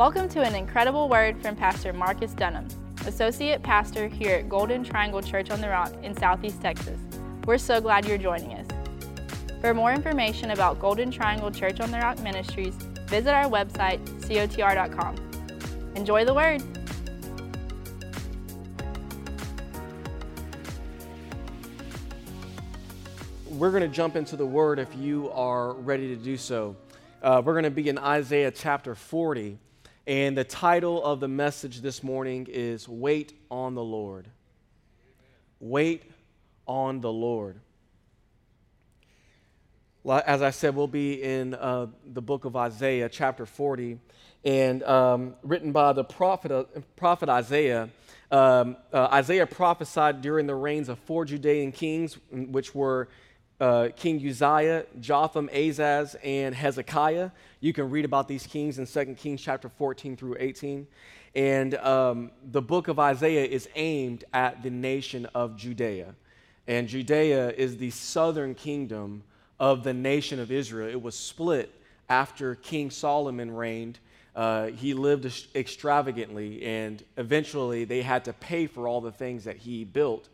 Welcome to an incredible word from Pastor Marcus Dunham, Associate Pastor here at Golden Triangle Church on the Rock in Southeast Texas. We're so glad you're joining us. For more information about Golden Triangle Church on the Rock Ministries, visit our website, cotr.com. Enjoy the word. We're going to jump into the word if you are ready to do so. Uh, we're going to be in Isaiah chapter 40, and the title of the message this morning is Wait on the Lord. Wait on the Lord. As I said, we'll be in uh, the book of Isaiah, chapter 40, and um, written by the prophet, uh, prophet Isaiah. Um, uh, Isaiah prophesied during the reigns of four Judean kings, which were uh, King Uzziah, Jotham, Ahaz, and Hezekiah. You can read about these kings in 2 Kings chapter 14 through 18. And um, the book of Isaiah is aimed at the nation of Judea. And Judea is the southern kingdom of the nation of Israel. It was split after King Solomon reigned. Uh, he lived extravagantly, and eventually they had to pay for all the things that he built.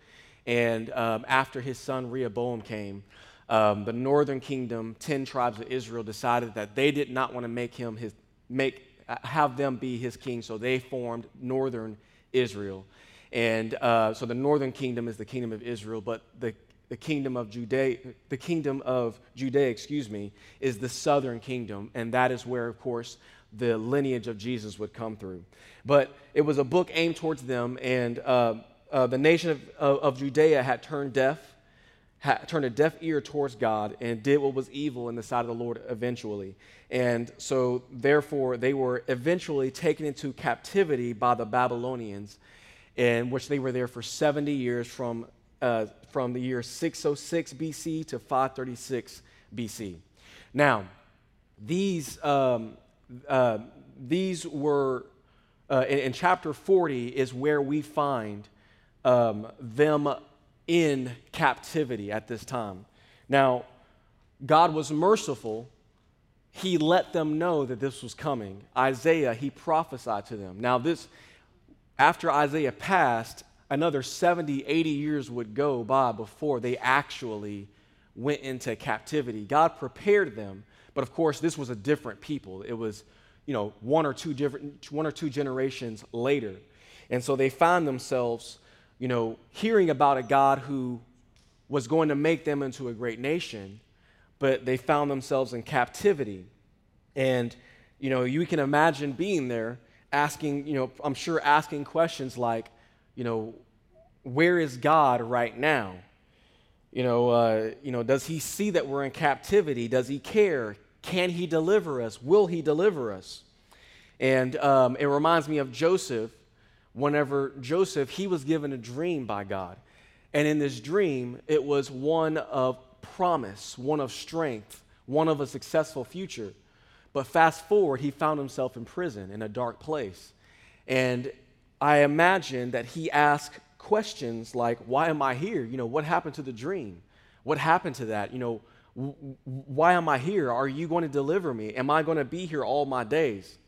And um, after his son Rehoboam came, um, the northern kingdom, 10 tribes of Israel, decided that they did not want to make him his, make, have them be his king, so they formed northern Israel. And uh, so the northern kingdom is the kingdom of Israel, but the, the kingdom of Judea, the kingdom of Judea, excuse me, is the southern kingdom, and that is where, of course, the lineage of Jesus would come through. But it was a book aimed towards them, and uh, uh, the nation of, of, of, Judea had turned deaf, had turned a deaf ear towards God, and did what was evil in the sight of the Lord eventually. And so, therefore, they were eventually taken into captivity by the Babylonians, in which they were there for 70 years from, uh, from the year 606 BC to 536 BC. Now, these, um, uh, these were, uh, in, in chapter 40 is where we find um, them in captivity at this time. Now, God was merciful. He let them know that this was coming. Isaiah, he prophesied to them. Now, this, after Isaiah passed, another 70, 80 years would go by before they actually went into captivity. God prepared them, but of course, this was a different people. It was, you know, one or two different, one or two generations later. And so they found themselves you know, hearing about a God who was going to make them into a great nation, but they found themselves in captivity. And, you know, you can imagine being there asking, you know, I'm sure asking questions like, you know, where is God right now? You know, uh, you know, does he see that we're in captivity? Does he care? Can he deliver us? Will he deliver us? And um, it reminds me of Joseph whenever Joseph, he was given a dream by God. And in this dream, it was one of promise, one of strength, one of a successful future. But fast forward, he found himself in prison in a dark place. And I imagine that he asked questions like, Why am I here? You know, what happened to the dream? What happened to that? You know, why am I here? Are you going to deliver me? Am I going to be here all my days?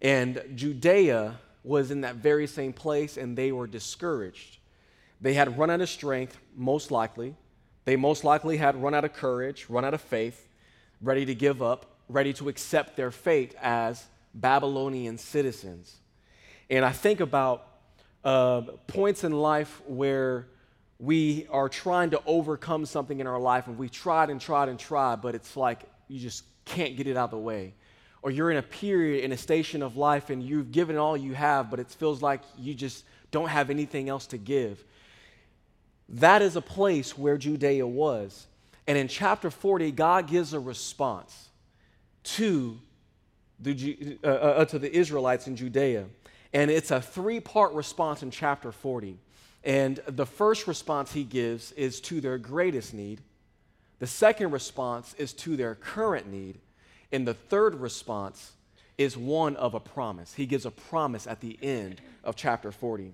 And Judea was in that very same place and they were discouraged. They had run out of strength, most likely. They most likely had run out of courage, run out of faith, ready to give up, ready to accept their fate as Babylonian citizens. And I think about uh, points in life where we are trying to overcome something in our life and we tried and tried and tried, but it's like you just can't get it out of the way or you're in a period, in a station of life, and you've given all you have, but it feels like you just don't have anything else to give. That is a place where Judea was. And in chapter 40, God gives a response to the, uh, uh, to the Israelites in Judea. And it's a three part response in chapter 40. And the first response he gives is to their greatest need, the second response is to their current need. And the third response is one of a promise. He gives a promise at the end of chapter 40.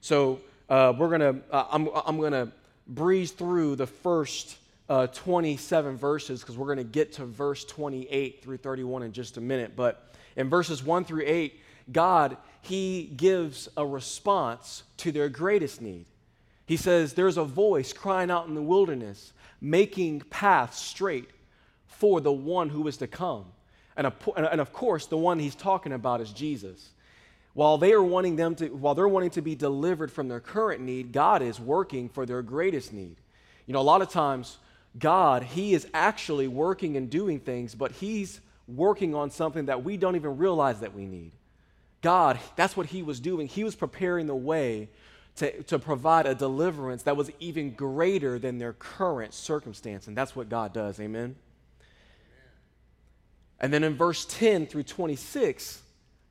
So uh, we're gonna, uh, I'm, I'm gonna breeze through the first uh, 27 verses because we're to get to verse 28 through 31 in just a minute. But in verses 1 through 8, God, He gives a response to their greatest need. He says, There's a voice crying out in the wilderness, making paths straight for the one who is to come. And, of course, the one he's talking about is Jesus. While they are wanting them to, while they're wanting to be delivered from their current need, God is working for their greatest need. You know, a lot of times, God, He is actually working and doing things, but He's working on something that we don't even realize that we need. God, that's what He was doing. He was preparing the way to, to provide a deliverance that was even greater than their current circumstance. And that's what God does. Amen. And then in verse 10 through 26,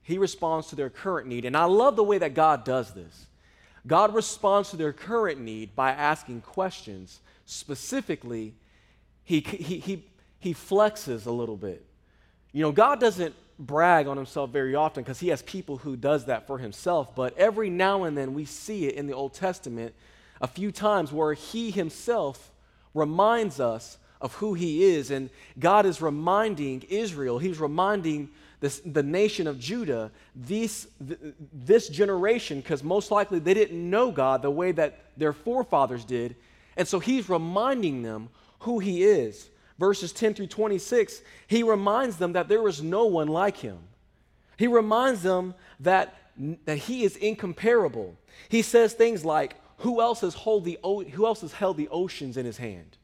he responds to their current need. And I love the way that God does this. God responds to their current need by asking questions. Specifically, he, he, he, he flexes a little bit. You know, God doesn't brag on himself very often because he has people who does that for himself but every now and then we see it in the old testament a few times where he himself reminds us of who he is and god is reminding israel he's reminding this, the nation of judah this, this generation because most likely they didn't know god the way that their forefathers did and so he's reminding them who he is verses 10 through 26, he reminds them that there is no one like him. He reminds them that, that he is incomparable. He says things like, who else, has hold the, who else has held the oceans in his hand?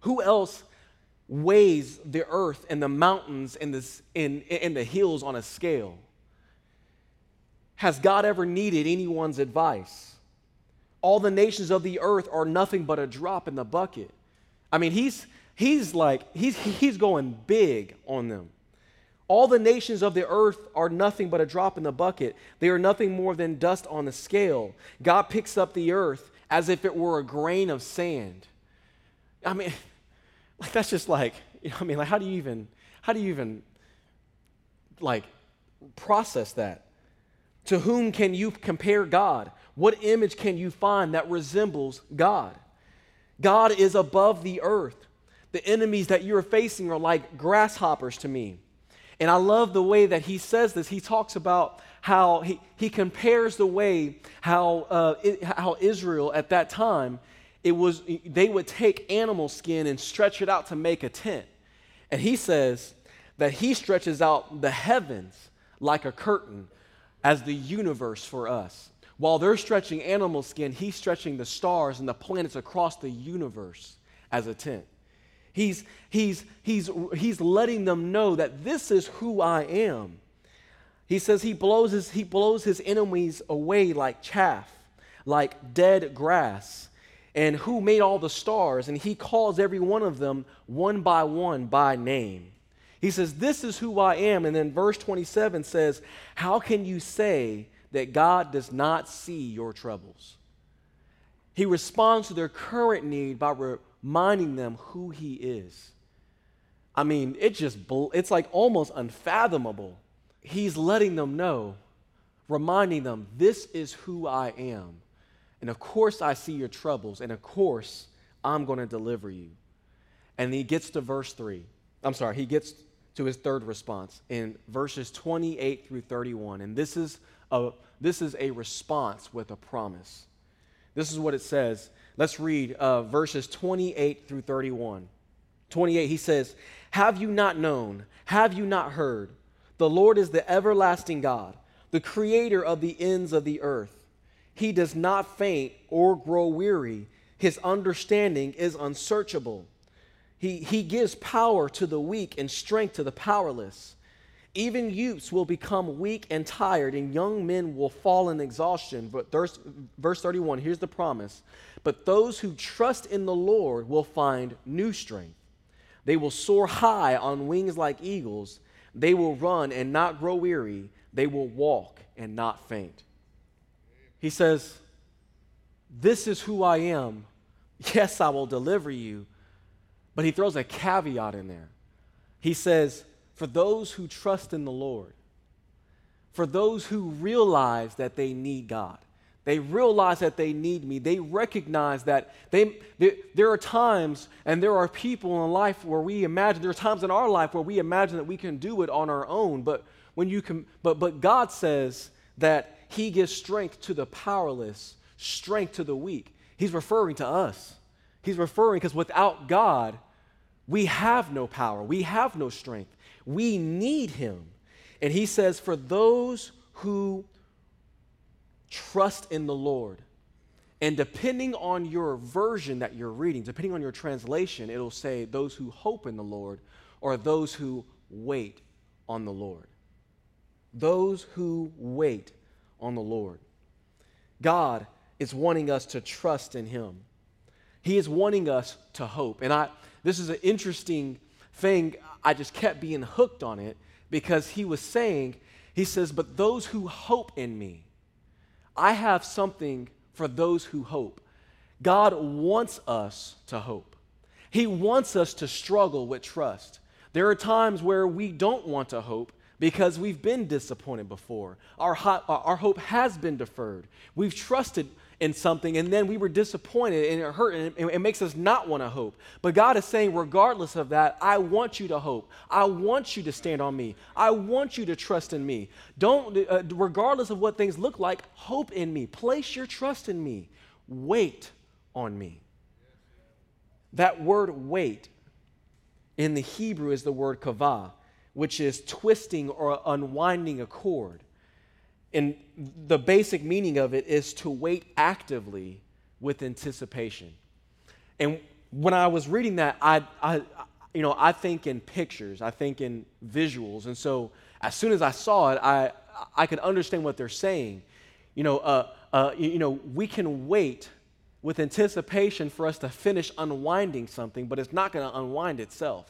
Who else weighs the earth and the mountains and the, and, and the hills on a scale? Has God ever needed anyone's advice? All the nations of the earth are nothing but a drop in the bucket. I mean, he's, he's like, he's, he's going big on them. All the nations of the earth are nothing but a drop in the bucket. They are nothing more than dust on the scale. God picks up the earth as if it were a grain of sand. I mean, like that's just like, you know, I mean, like how do you even, how do you even like process that? To whom can you compare God? What image can you find that resembles God? God is above the earth. The enemies that you're facing are like grasshoppers to me. And I love the way that he says this. He talks about how he, he compares the way how, uh, it, how Israel at that time, it was, they would take animal skin and stretch it out to make a tent. And he says that he stretches out the heavens like a curtain as the universe for us. While they're stretching animal skin, he's stretching the stars and the planets across the universe as a tent. He's, he's, he's, he's letting them know that this is who I am. He says he blows his, he blows his enemies away like chaff, like dead grass. And who made all the stars? And he calls every one of them one by one by name. He says, This is who I am. And then verse 27 says, How can you say that God does not see your troubles? He responds to their current need by reminding them who he is. I mean, it just it's like almost unfathomable. He's letting them know, reminding them, this is who I am. And of course I see your troubles, and of course I'm going to deliver you. And he gets to verse 3. I'm sorry, he gets to his third response in verses 28 through 31. And this is a, this is a response with a promise. This is what it says Let's read uh, verses 28 through 31. 28, he says, Have you not known? Have you not heard? The Lord is the everlasting God, the creator of the ends of the earth. He does not faint or grow weary. His understanding is unsearchable. He, he gives power to the weak and strength to the powerless. Even youths will become weak and tired, and young men will fall in exhaustion. But verse, verse 31, here's the promise. But those who trust in the Lord will find new strength. They will soar high on wings like eagles. They will run and not grow weary. They will walk and not faint. He says, This is who I am. Yes, I will deliver you. But he throws a caveat in there. He says, For those who trust in the Lord, for those who realize that they need God, They realize that they need me. They recognize that they, they, there are times and there are people in life where we imagine, there are times in our life where we imagine that we can do it on our own. But when you can, but, but God says that He gives strength to the powerless, strength to the weak. He's referring to us. He's referring because without God, we have no power, we have no strength. We need Him. And He says, for those who trust in the Lord. And depending on your version that you're reading, depending on your translation, it'll say those who hope in the Lord or those who wait on the Lord. Those who wait on the Lord. God is wanting us to trust in Him. He is wanting us to hope. And I this is an interesting thing. I just kept being hooked on it because he was saying, he says, but those who hope in me. I have something for those who hope. God wants us to hope. He wants us to struggle with trust. There are times where we don't want to hope because we've been disappointed before. Our, our hope has been deferred. We've trusted in something and then we were disappointed and it hurt and it, it makes us not want to hope. But God is saying, regardless of that, I want you to hope. I want you to stand on me. I want you to trust in me. Don't, uh, regardless of what things look like, hope in me. Place your trust in me. Wait on me. That word wait in the Hebrew is the word kavah, which is twisting or unwinding a cord. And the basic meaning of it is to wait actively with anticipation. And when I was reading that, I, I, you know, I think in pictures, I think in visuals. And so as soon as I saw it, I, I could understand what they're saying. You know, uh, uh, you know, we can wait with anticipation for us to finish unwinding something, but it's not going to unwind itself.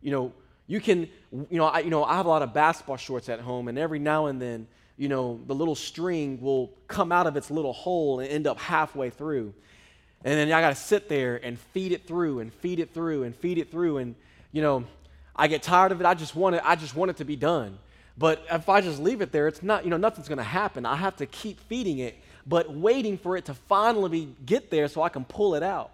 You know, you can, you know, I, you know, I have a lot of basketball shorts at home, and every now and then, you know, the little string will come out of its little hole and end up halfway through. And then I got to sit there and feed it through and feed it through and feed it through. And, you know, I get tired of it. I just want it, I just want it to be done. But if I just leave it there, it's not, you know, nothing's going to happen. I have to keep feeding it, but waiting for it to finally get there so I can pull it out.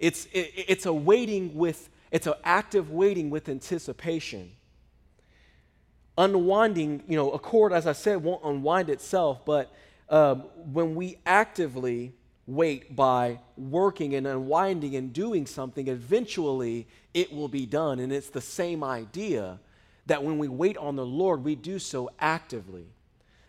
It's, it, it's a waiting with, it's an active waiting with anticipation unwinding, you know, a cord, as I said, won't unwind itself, but um, when we actively wait by working and unwinding and doing something, eventually it will be done. And it's the same idea that when we wait on the Lord, we do so actively.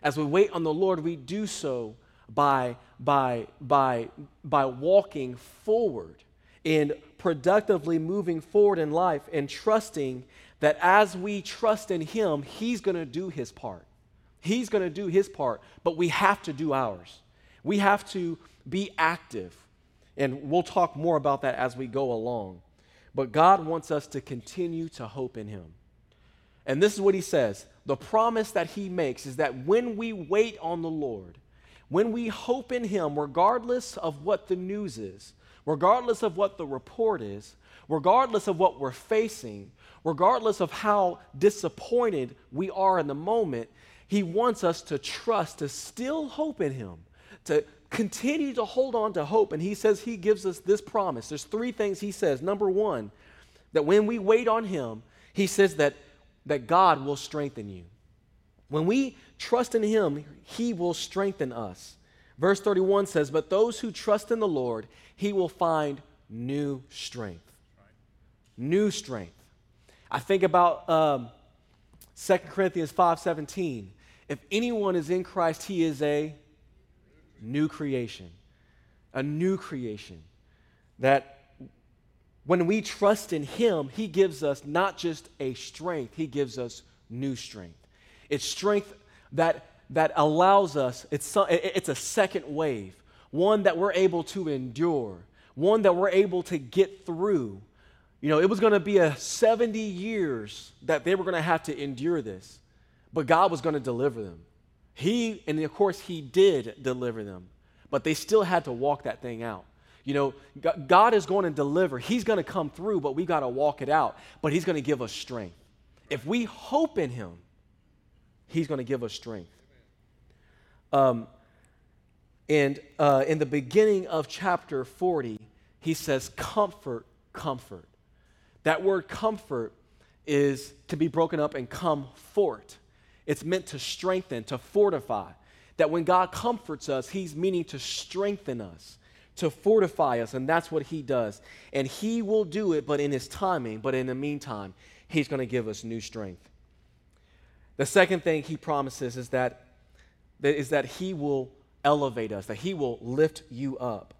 As we wait on the Lord, we do so by, by, by, by walking forward and productively moving forward in life and trusting that as we trust in Him, He's going to do His part. He's going to do His part, but we have to do ours. We have to be active. And we'll talk more about that as we go along. But God wants us to continue to hope in Him. And this is what He says the promise that He makes is that when we wait on the Lord, when we hope in Him, regardless of what the news is, regardless of what the report is, regardless of what we're facing, regardless of how disappointed we are in the moment, He wants us to trust, to still hope in Him, to continue to hold on to hope. And He says He gives us this promise. There's three things He says. Number one, that when we wait on Him, He says that, that God will strengthen you. When we trust in Him, He will strengthen us. Verse 31 says, But those who trust in the Lord, He will find new strength. New strength. I think about um, 2 Corinthians 5.17. If anyone is in Christ, he is a new creation. A new creation. That when we trust in him, he gives us not just a strength, he gives us new strength. It's strength that, that allows us, it's, it's a second wave, one that we're able to endure, one that we're able to get through you know, it was going to be a 70 years that they were going to have to endure this, but God was going to deliver them. He, and of course, He did deliver them, but they still had to walk that thing out. You know, God is going to deliver. He's going to come through, but we got to walk it out. But He's going to give us strength. If we hope in Him, He's going to give us strength. Um, And uh, in the beginning of chapter 40, he says, Comfort, comfort. That word comfort is to be broken up and come fort. It's meant to strengthen, to fortify. That when God comforts us, He's meaning to strengthen us, to fortify us, and that's what He does. And He will do it, but in His timing. But in the meantime, He's going to give us new strength. The second thing He promises is that, is that He will elevate us, that He will lift you up.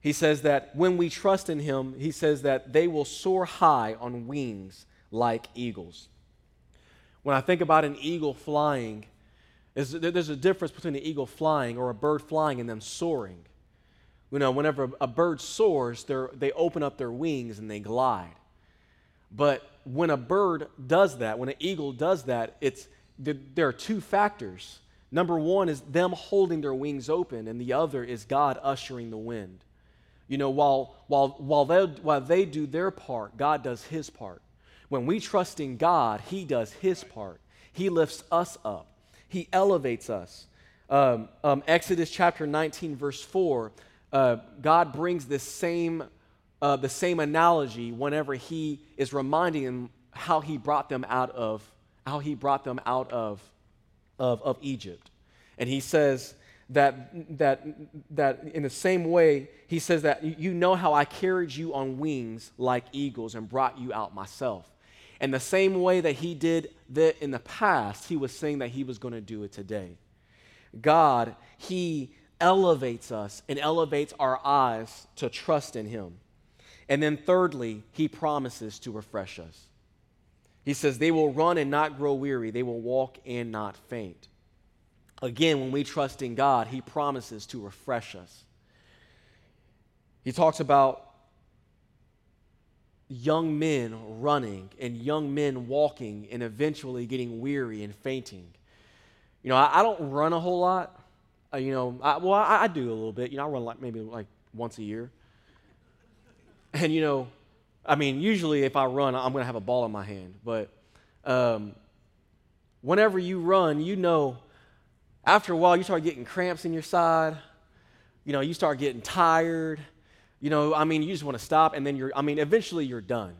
He says that when we trust in Him, He says that they will soar high on wings like eagles. When I think about an eagle flying, there's a difference between an eagle flying or a bird flying and them soaring. You know, whenever a bird soars, they open up their wings and they glide. But when a bird does that, when an eagle does that, it's, there are two factors. Number one is them holding their wings open, and the other is God ushering the wind. You know, while, while, while, they, while they do their part, God does his part. When we trust in God, He does His part. He lifts us up, He elevates us. Um, um, Exodus chapter 19, verse 4, uh, God brings this same, uh, the same analogy whenever He is reminding them how He brought them out of, how He brought them out of, of, of Egypt. And He says, that, that, that in the same way, he says that you know how I carried you on wings like eagles and brought you out myself. And the same way that he did that in the past, he was saying that he was going to do it today. God, he elevates us and elevates our eyes to trust in him. And then thirdly, he promises to refresh us. He says, They will run and not grow weary, they will walk and not faint. Again, when we trust in God, he promises to refresh us. He talks about young men running and young men walking and eventually getting weary and fainting. You know, I, I don't run a whole lot. Uh, you know, I, well, I, I, do a little bit. You know, I run like maybe like once a year. And, you know, I mean, usually if I run, I'm going to have a ball in my hand. But um, whenever you run, you know, after a while, you start getting cramps in your side. You know, you start getting tired you know, I mean, you just want to stop and then you're, I mean, eventually you're done.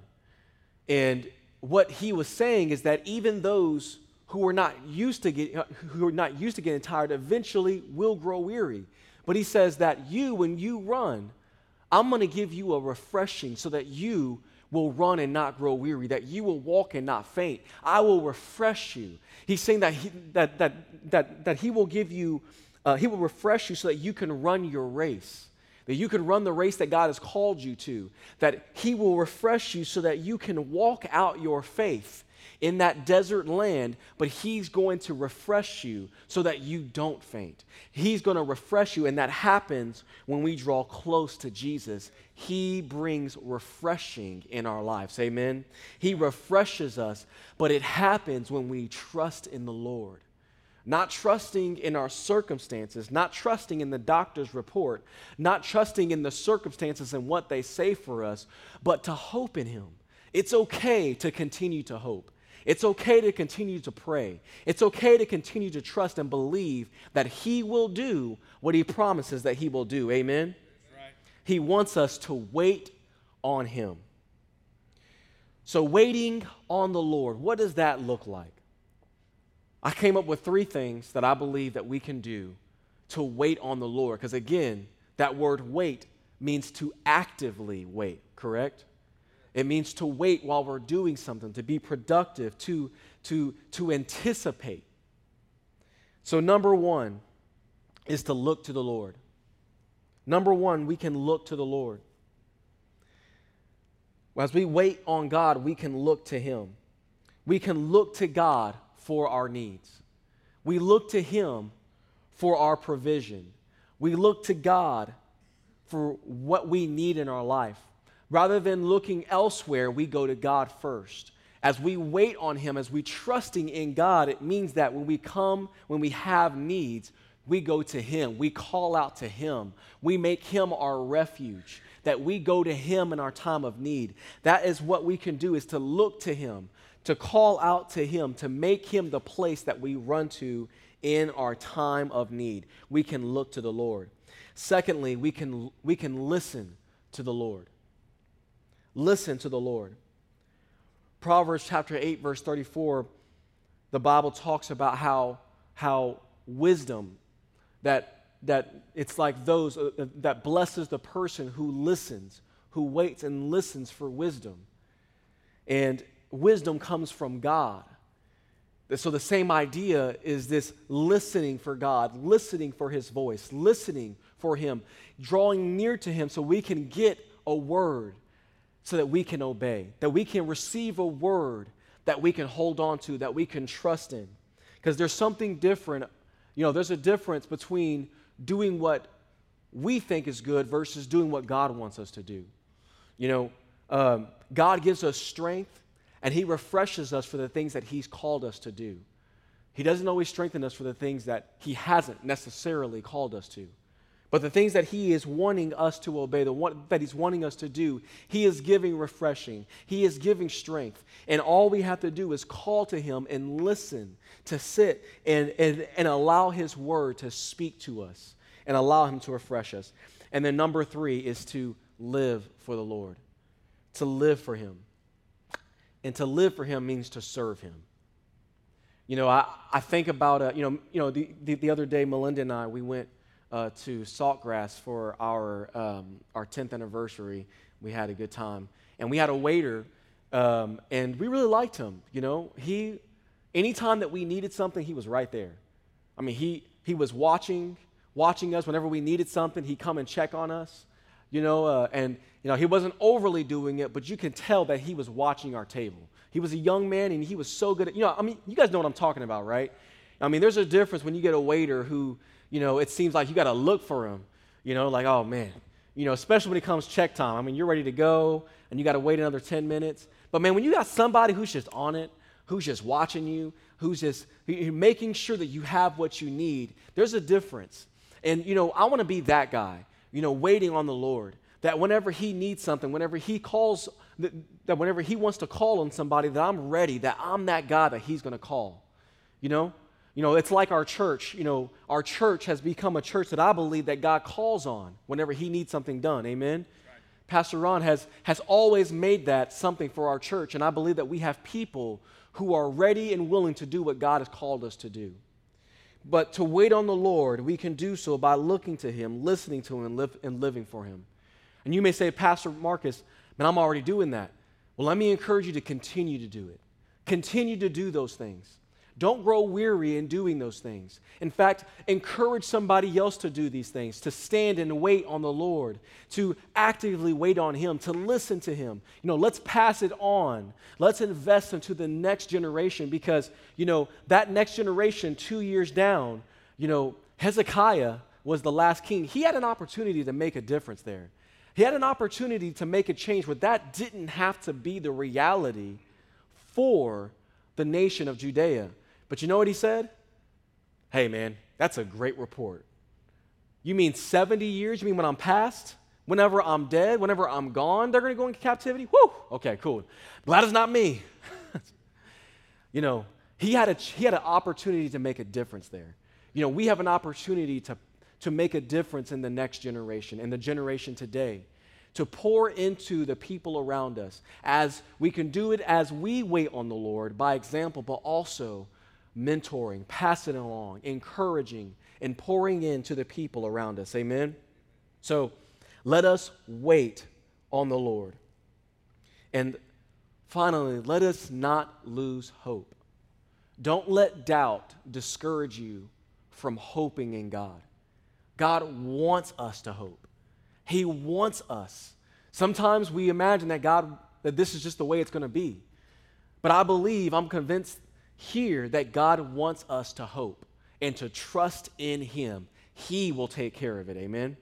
And what he was saying is that even those who are not used to get, who are not used to getting tired eventually will grow weary. But he says that you, when you run, I'm going to give you a refreshing so that you will run and not grow weary, that you will walk and not faint. I will refresh you. He's saying that he, that, that, that, that he will give you, uh, he will refresh you so that you can run your race that you can run the race that God has called you to, that He will refresh you so that you can walk out your faith in that desert land, but He's going to refresh you so that you don't faint. He's going to refresh you, and that happens when we draw close to Jesus. He brings refreshing in our lives. Amen. He refreshes us, but it happens when we trust in the Lord not trusting in our circumstances, not trusting in the doctor's report, not trusting in the circumstances and what they say for us, but to hope in Him. It's okay to continue to hope. It's okay to continue to pray. It's okay to continue to trust and believe that He will do what He promises that He will do. Amen? Right. He wants us to wait on Him. So, waiting on the Lord, what does that look like? I came up with three things that I believe that we can do to wait on the Lord. Because again, that word wait means to actively wait, correct? It means to wait while we're doing something, to be productive, to, to, to anticipate. So, number one is to look to the Lord. Number one, we can look to the Lord. As we wait on God, we can look to Him. We can look to God for our needs. We look to Him for our provision. We look to God for what we need in our life. Rather than looking elsewhere, we go to God first. As we wait on Him, as we trusting in God, it means that when we come, when we have needs, we go to Him. We call out to Him. We make Him our refuge. That we go to Him in our time of need. That is what we can do, is to look to Him to call out to Him, to make Him the place that we run to in our time of need. We can look to the Lord. Secondly, we can, we can listen to the Lord. Listen to the Lord. Proverbs chapter 8, verse 34, the Bible talks about how, how wisdom, that, that it's like those uh, uh, that blesses the person who listens, who waits and listens for wisdom. And wisdom comes from God. So, the same idea is this listening for God, listening for His voice, listening for Him, drawing near to Him so we can get a word so that we can obey, that we can receive a word that we can hold on to, that we can trust in. Because there's something different, you know, there's a difference between doing what we think is good versus doing what God wants us to do. You know, um, God gives us strength and He refreshes us for the things that He's called us to do. He doesn't always strengthen us for the things that He hasn't necessarily called us to. But the things that He is wanting us to obey, the one that He's wanting us to do, He is giving refreshing. He is giving strength. And all we have to do is call to Him and listen, to sit and, and, and allow His word to speak to us and allow Him to refresh us. And then number three is to live for the Lord, to live for Him. And to live for Him means to serve Him. You know, I, I think about, uh, you know, you know the, the, the other day, Melinda and I, we went uh, to Saltgrass for our, um, our 10th anniversary. We had a good time. And we had a waiter, um, and we really liked him. You know, he, anytime that we needed something, he was right there. I mean, he, he was watching, watching us whenever we needed something, he'd come and check on us. You know, uh, and, you know, he wasn't overly doing it, but you can tell that he was watching our table. He was a young man, and he was so good at, you know, I mean, you guys know what I'm talking about, right? I mean, there's a difference when you get a waiter who, you know, it seems like you got to look for him, you know, like, oh man, you know, especially when it comes check time. I mean, you're ready to go and you got to wait another 10 minutes. But man, when you got somebody who's just on it, who's just watching you, who's just making sure that you have what you need, there's a difference. And, you know, I want to be that guy, you know, waiting on the Lord. That whenever he needs something, whenever he calls, that, that whenever he wants to call on somebody, that I'm ready, that I'm that guy that he's going to call. You know? You know, it's like our church. You know, our church has become a church that I believe that God calls on whenever He needs something done. Amen. Right. Pastor Ron has, has always made that something for our church, and I believe that we have people who are ready and willing to do what God has called us to do. But to wait on the Lord, we can do so by looking to Him, listening to Him, and, live, and living for Him. And you may say, Pastor Marcus, man, I'm already doing that. Well, let me encourage you to continue to do it. Continue to do those things. Don't grow weary in doing those things. In fact, encourage somebody else to do these things, to stand and wait on the Lord, to actively wait on Him, to listen to Him. You know, let's pass it on. Let's invest into the next generation because, you know, that next generation, two years down, you know, Hezekiah was the last king. He had an opportunity to make a difference there. He had an opportunity to make a change, but that didn't have to be the reality for the nation of Judea. But you know what he said? Hey, man, that's a great report. You mean 70 years? You mean when I'm past? Whenever I'm dead? Whenever I'm gone, they're going to go into captivity? Woo! Okay, cool. Glad it's not me. you know, he had, a, he had an opportunity to make a difference there. You know, we have an opportunity to, to make a difference in the next generation, in the generation today, to pour into the people around us as we can do it as we wait on the Lord by example, but also mentoring, passing along, encouraging, and pouring into the people around us. Amen? So let us wait on the Lord. And finally, let us not lose hope. Don't let doubt discourage you from hoping in God. God wants us to hope. He wants us. Sometimes we imagine that God that this is just the way it's going to be. But I believe, I'm convinced here that God wants us to hope and to trust in Him. He will take care of it. Amen? Amen.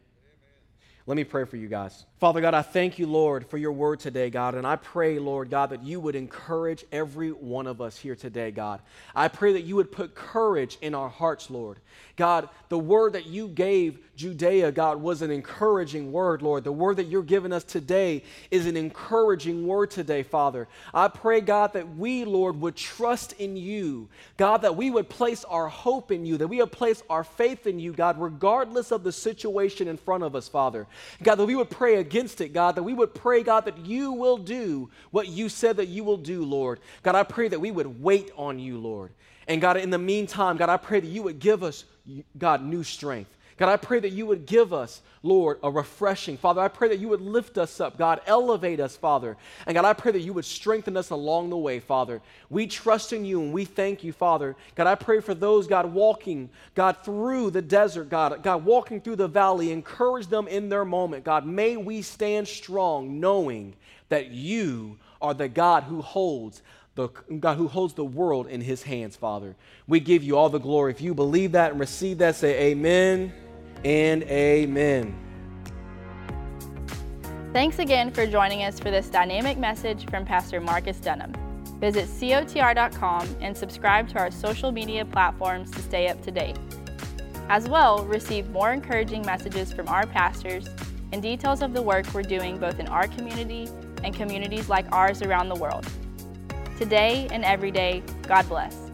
Let me pray for you guys. Father God, I thank you, Lord, for your word today, God. And I pray, Lord God, that you would encourage every one of us here today, God. I pray that you would put courage in our hearts, Lord. God, the word that you gave Judea, God, was an encouraging word, Lord. The word that you're giving us today is an encouraging word today, Father. I pray, God, that we, Lord, would trust in you. God, that we would place our hope in you, that we would place our faith in you, God, regardless of the situation in front of us, Father. God, that we would pray against it, God, that we would pray, God, that you will do what you said that you will do, Lord. God, I pray that we would wait on you, Lord. And God, in the meantime, God, I pray that you would give us, God, new strength. God, I pray that you would give us, Lord, a refreshing. Father, I pray that you would lift us up. God, elevate us, Father. And God, I pray that you would strengthen us along the way, Father. We trust in you and we thank you, Father. God, I pray for those, God, walking, God, through the desert, God, God, walking through the valley. Encourage them in their moment. God, may we stand strong knowing that you are the God who holds the God who holds the world in his hands, Father. We give you all the glory. If you believe that and receive that, say amen and amen. Thanks again for joining us for this dynamic message from Pastor Marcus Dunham. Visit cotr.com and subscribe to our social media platforms to stay up to date. As well, receive more encouraging messages from our pastors and details of the work we're doing both in our community and communities like ours around the world. Today and every day, God bless.